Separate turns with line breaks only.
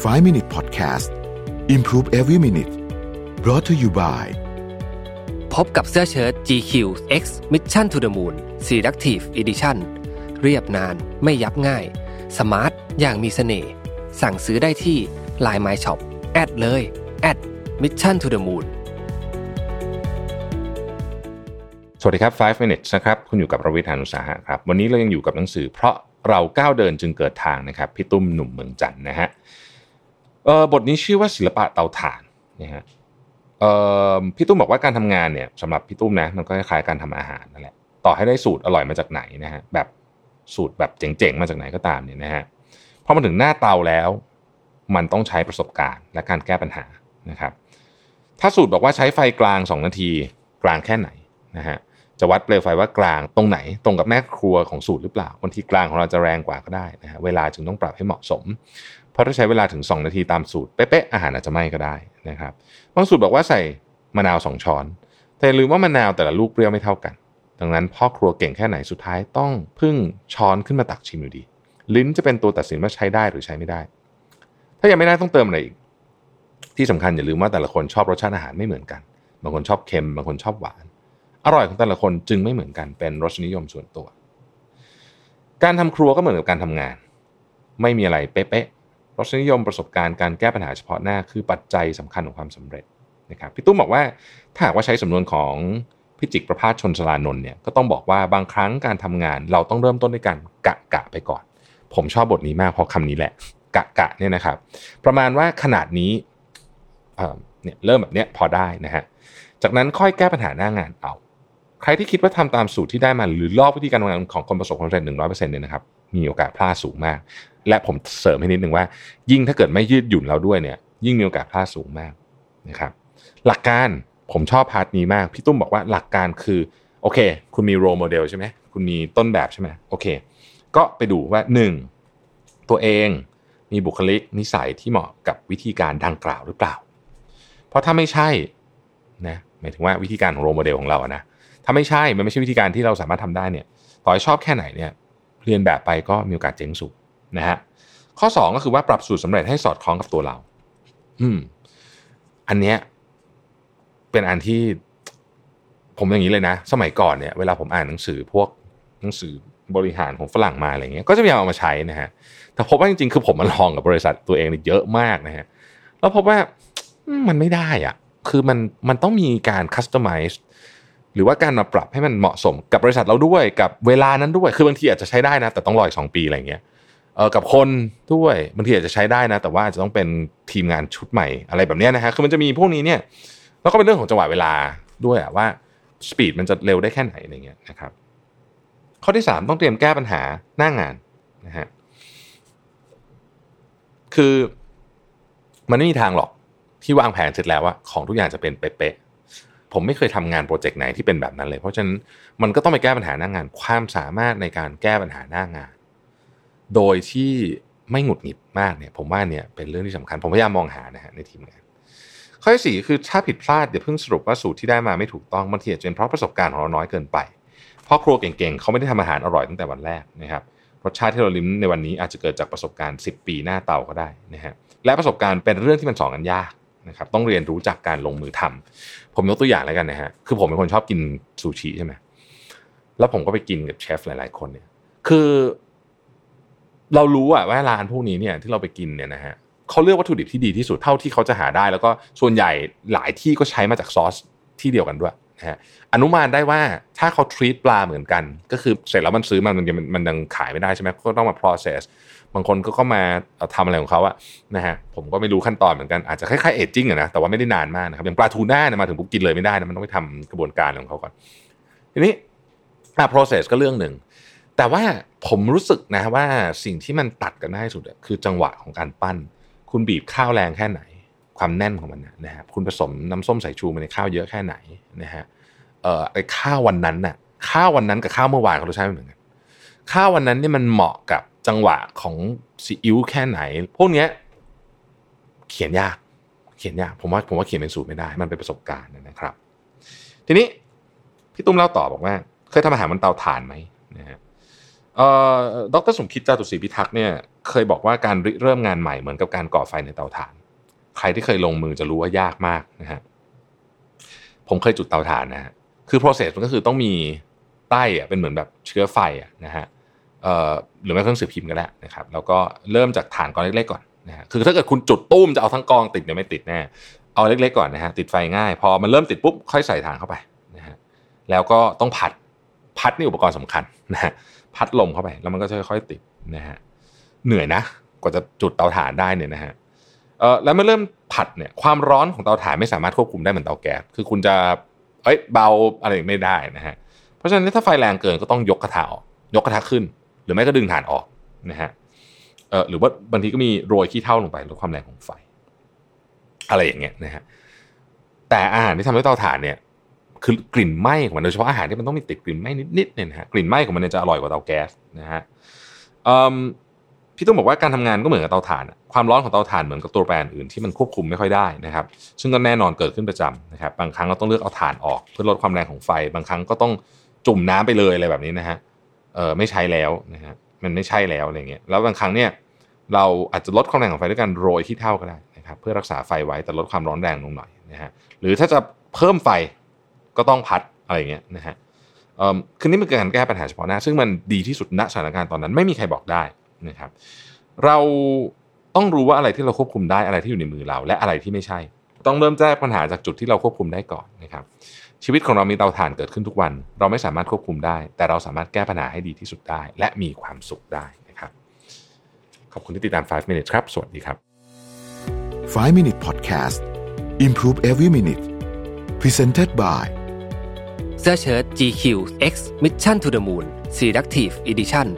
5 Minute Podcast Improve Every Minute brought to you by
พบกับเสื้อเชิ้ต GQ X Mission to the Moon Selective Edition เรียบนานไม่ยับง่าย สมาร์ทอย่างมีเสน่ห์สั่งซื้อได้ที่ Line My Shop แอดเลยแอด Mission to the Moon
สวัสดีครับ 5 minutes นะครับ คุณอยู่กับประวิทยานุสาหะครับ วันนี้เรายังอยู่กับหนังสือ เพราะเราก้าวเดินจึงเกิดทางนะครับ พี่ตุ้มหนุ่มเมืองจันทร์นะฮะ เออบทนี้ชื่อว่าศิลปะเตาถ่านนะฮะเออพี่ตุ้มบอกว่าการทำงานเนี่ยสำหรับพี่ตุ้มนะมันก็คล้ายการทำอาหารนั่นแหละต่อให้ได้สูตรอร่อยมาจากไหนนะฮะแบบสูตรแบบเจ๋งๆมาจากไหนก็ตามเนี่ยนะฮะพอมาถึงหน้าเตาแล้ว มันต้องใช้ประสบการณ์และการแก้ปัญหานะครับถ้าสูตรบอกว่าใช้ไฟกลาง 2 นาทีกลางแค่ไหนนะฮะจะวัดเปลวไฟว่ากลางตรงไหน ตรงกับแม่ครัวของสูตรหรือเปล่าบางทีกลางของเราจะแรงกว่าก็ได้นะฮะเวลาจึงต้องปรับให้เหมาะสม เพราะถ้าใช้เวลาถึง 2 นาทีตามสูตรเป๊ะๆอาหารอาจจะไหม้ก็ได้นะครับบางสูตรบอกว่าใส่มะนาว 2 ช้อน แต่ลืมว่ามะนาวแต่ละลูกเปรี้ยวไม่เท่ากัน ดังนั้นพ่อครัวเก่งแค่ไหนสุดท้ายต้องพึ่งช้อนขึ้นมาตักชิมอยู่ดี ลิ้นจะเป็นตัวตัดสินว่าใช้ได้หรือใช้ไม่ได้ ถ้ายังไม่ได้ต้องเติมอะไรอีก ที่สำคัญอย่าลืมว่าแต่ละคนชอบรสชาติอาหารไม่เหมือนกัน บางคนชอบเค็มบางคนชอบหวาน อร่อยของแต่ละคนจึงไม่เหมือนกันเป็นรสนิยมส่วนตัว การทำครัวก็เหมือนกับการทำงาน ไม่มีอะไรเป๊ะ รสนิยมประสบการณ์การแก้ปัญหาเฉพาะหน้าคือปัจจัยสำคัญของความสำเร็จนะครับพี่ตุ้มบอกว่าถ้าหากว่าใช้สำนวนของพิจิกประพาสชนสลานนท์เนี่ยก็ต้องบอกว่าบางครั้งการทำงาน เราต้องเริ่มต้นด้วยการกะกะไปก่อน ผมชอบบทนี้มากเพราะคำนี้แหละกะกะเนี่ยนะครับ ประมาณว่าขนาดนี้เนี่ยเริ่มแบบเนี้ยพอได้นะฮะจากนั้นค่อยแก้ปัญหาหน้างานเอา ใครที่คิดว่าทำตามสูตรที่ได้มาหรือลอกวิธีการทำงานของคนประสบความสำเร็จหนึ่งร้อยเปอร์เซ็นต์เนี่ยนะครับมีโอกาสพลาดสูงมาก และผมเสริมให้นิดนึงว่า ยิ่งถ้าเกิดไม่ยืดหยุ่นเราด้วยเนี่ย ยิ่งมีโอกาสพลาดสูงมากนะครับหลักการผมชอบพาร์ทนี้มาก พี่ตุ้มบอกว่าหลักการคือโอเค คุณมีโรโมเดลใช่ไหมคุณมีต้นแบบใช่ไหมโอเค ก็ไปดูว่าหนึ่งตัวเองมีบุคลิกนิสัยที่เหมาะกับวิธีการดังกล่าวหรือเปล่า เพราะถ้าไม่ใช่นะหมายถึงว่าวิธีการของโรโมเดลของเราอะนะถ้าไม่ใช่มันไม่ใช่วิธีการที่เราสามารถทำได้เนี่ย ต่อให้ชอบแค่ไหนเนี่ย เรียนแบบไปก็มีโอกาสเจ๊งสูง นะฮะข้อ 2 ก็คือว่าปรับสูตรสำเร็จให้สอดคล้องกับตัวเรา อืม อันเนี้ยเป็นอันที่ผมอย่างนี้เลยนะ สมัยก่อนเนี่ยเวลาผมอ่านหนังสือพวกหนังสือบริหารของฝรั่งมาอะไรเงี้ยก็จะพยายามเอามาใช้นะฮะแต่พบว่าจริงๆ คือผมมาลองกับบริษัทตัวเองเยอะมากนะฮะแล้วพบว่ามันไม่ได้อะคือมันมันต้องมีการคัสตอมไมซ์หรือว่าการมาปรับให้มันเหมาะสมกับบริษัทเราด้วยกับเวลานั้นด้วย คือบางทีอาจจะใช้ได้นะ แต่ต้องรออีกสองปีอะไรเงี้ย กับคนด้วยบางทีอาจจะใช้ได้นะ แต่ว่าาจจะต้องเป็นทีมงานชุดใหม่อะไรแบบนี้นะฮะคือมันจะมีพวกนี้เนี่ยแล้วก็เป็นเรื่องของจังหวะเวลาด้วยอะว่าสปีดมันจะเร็วได้แค่ไหนอะไรเงี้ยนะครับ ข้อที่ 3 ต้องเตรียมแก้ปัญหาหน้างานนะฮะคือมันไม่มีทางหรอกที่วางแผนเสร็จแล้วว่าของทุกอย่างจะเป็นเป๊ะๆผมไม่เคยทำงานโปรเจกต์ไหนที่เป็นแบบนั้นเลย เพราะฉะนั้นมันก็ต้องไปแก้ปัญหาหน้างาน ความสามารถในการแก้ปัญหาหน้างาน โดยที่ไม่หงุดหงิดมากเนี่ยผมว่าเนี่ยเป็นเรื่องที่สำคัญ ผมพยายามมองหานะฮะในทีมงาน ข้อที่สี่คือถ้าผิดพลาดอย่าเพิ่งสรุปว่าสูตรที่ได้มาไม่ถูกต้องบางทีอาจจะเป็นเพราะประสบการณ์ของเราน้อยเกินไปพ่อครัวเก่งๆเขาไม่ได้ทำอาหารอร่อยตั้งแต่วันแรกนะครับรสชาติที่เราลิ้มในวันนี้อาจจะเกิดจากประสบการณ์ 10 ปีหน้าเตาก็ได้นะฮะและประสบการณ์เป็นเรื่องที่มันสอนกันยากนะครับต้องเรียนรู้จากการลงมือทำผมยกตัวอย่างแล้วกันนะฮะคือผมเป็นคนชอบกินซูชิใช่ไหมแล้วผมก็ไปกินกับเชฟหลาย ๆ คนเนี่ยคือ เรารู้อะว่าร้านพวกนี้เนี่ยที่เราไปกินเนี่ยนะฮะเขาเลือกวัตถุดิบที่ดีที่สุดเท่าที่เขาจะหาได้ แล้วก็ส่วนใหญ่หลายที่ก็ใช้มาจากซอสที่เดียวกันด้วยนะฮะอนุมานได้ว่าถ้าเขาทรีตปลาเหมือนกัน ก็คือเสร็จแล้วมันซื้อมันมันมันยังขายไม่ได้ใช่ไหมก็ต้องมา process บางคนก็เข้ามาทำอะไรของเขาอะนะฮะผมก็ไม่รู้ขั้นตอนเหมือนกันอาจจะคล้ายๆเอจจิ้งอะนะแต่ว่าไม่ได้นานมากนะครับอย่างปลาทูน่าเนี่ยมาถึงปุ๊บกินเลยไม่ได้นะมันต้องไปทำกระบวนการของเขาก่อนทีนี้อะ process ก็เรื่องหนึ่ง แต่ว่าผมรู้สึกนะว่าสิ่งที่มันตัดกันได้สุดคือจังหวะของการปั้น คุณบีบข้าวแรงแค่ไหน ความแน่นของมันนะฮะคุณผสมน้ำส้มสายชูมาในข้าวเยอะแค่ไหนนะฮะเอ่อไอ้ข้าววันนั้นน่ะข้าววันนั้นกับข้าวเมื่อวานเขารสชาติไม่เหมือนกันข้าววันนั้นนี่มันเหมาะกับจังหวะของซีอิ๊วแค่ไหน พวกเนี้ยเขียนยาก เขียนยากผมว่าผมว่าเขียนเป็นสูตรไม่ได้ มันเป็นประสบการณ์นะครับ ทีนี้พี่ตุ้มเล่าต่อบอกว่า เคยทำอาหารมันเตาถ่านไหมนะฮะ ดรสมคิดจาตุศรีพิทักษ์เนี่ยเคยบอกว่าการริเริ่มงานใหม่เหมือนกับการก่อไฟในเตาถ่าน ใครที่เคยลงมือจะรู้ว่ายากมากนะฮะผมเคยจุดเตาถ่านนะฮะคือ process มันก็คือต้องมีใต้อะเป็นเหมือนแบบเชื้อไฟอะนะฮะเอ่อหรือไม่เครื่องสืบพิมพ์ก็ได้นะครับแล้วก็เริ่มจากฐานก้อนเล็กๆก่อนนะฮะคือถ้าเกิดคุณจุดตุ้มจะเอาทั้งกองติดเนี่ยไม่ติดแน่เอาเล็กๆก่อนนะฮะติดไฟง่าย พอมันเริ่มติดปุ๊บค่อยใส่ฐานเข้าไปนะฮะแล้วก็ต้องพัดพัดนี่อุปกรณ์สำคัญนะฮะ พัดลมเข้าไป แล้วมันก็จะค่อยๆติดนะฮะเหนื่อยนะ กว่าจะจุดเตาถ่านได้เนี่ยนะฮะเออแล้วเมื่อเริ่มผัดเนี่ยความร้อนของเตาถ่านไม่สามารถควบคุมได้เหมือนเตาแก๊สคือคุณจะเอ้ยเบาอะไรไม่ได้นะฮะเพราะฉะนั้นถ้าไฟแรงเกินก็ต้องยกกระทะออกยกกระทะขึ้น หรือไม่ก็ดึงถ่านออกนะฮะเออหรือว่าบางทีก็มีโรยขี้เถ้าลงไปลดความแรงของไฟ อะไรอย่างเงี้ยนะฮะแต่อาหารที่ทำด้วยเตาถ่านเนี่ย คือกลิ่นไหม้ของมันโดยเฉพาะอาหารที่มันต้องมีติดกลิ่นไหม้นิดๆเนี่ยนะฮะกลิ่นไหม้ของมันจะอร่อยกว่าเตาแก๊สนะฮะพี่ต้องบอกว่าการทำงานก็เหมือนกับเตาถ่าน ความร้อนของเตาถ่านเหมือนกับตัวแปรอื่นที่มันควบคุมไม่ค่อยได้นะครับ ซึ่งก็แน่นอนเกิดขึ้นประจำนะครับ บางครั้งเราต้องเลือกเอาถ่านออกเพื่อลดความแรงของไฟ บางครั้งก็ต้องจุ่มน้ำไปเลยอะไรแบบนี้นะฮะ เออไม่ใช้แล้วนะฮะ มันไม่ใช่แล้วอะไรเงี้ย แล้วบางครั้งเนี่ยเราอาจจะลดความแรงของไฟด้วยการโรยที่เท่าก็ได้นะครับ เพื่อรักษาไฟไว้แต่ลดความร้อนแรงลงหน่อยนะฮะ หรือถ้าจะเพิ่มไฟ ก็ต้องพัดอะไรเงี้ยนะฮะคือนี่เป็นการแก้ปัญหาเฉพาะหน้า ซึ่งมันดีที่สุดณสถานการณ์ตอนนั้นไม่มีใครบอกได้นะครับ เราต้องรู้ว่าอะไรที่เราควบคุมได้อะไรที่อยู่ในมือเรา และอะไรที่ไม่ใช่ ต้องเริ่มแก้ปัญหาจากจุดที่เราควบคุมได้ก่อนนะครับ ชีวิตของเรามีเตาถ่านเกิดขึ้นทุกวัน เราไม่สามารถควบคุมได้ แต่เราสามารถแก้ปัญหาให้ดีที่สุดได้ และมีความสุขได้นะครับ ขอบคุณที่ติดตาม 5 minutes ครับ สวัสดีครับ
5 minute podcast improve every minute presented by
เสื้อเชิ้ต GQ X Mission to the Moon Selective Edition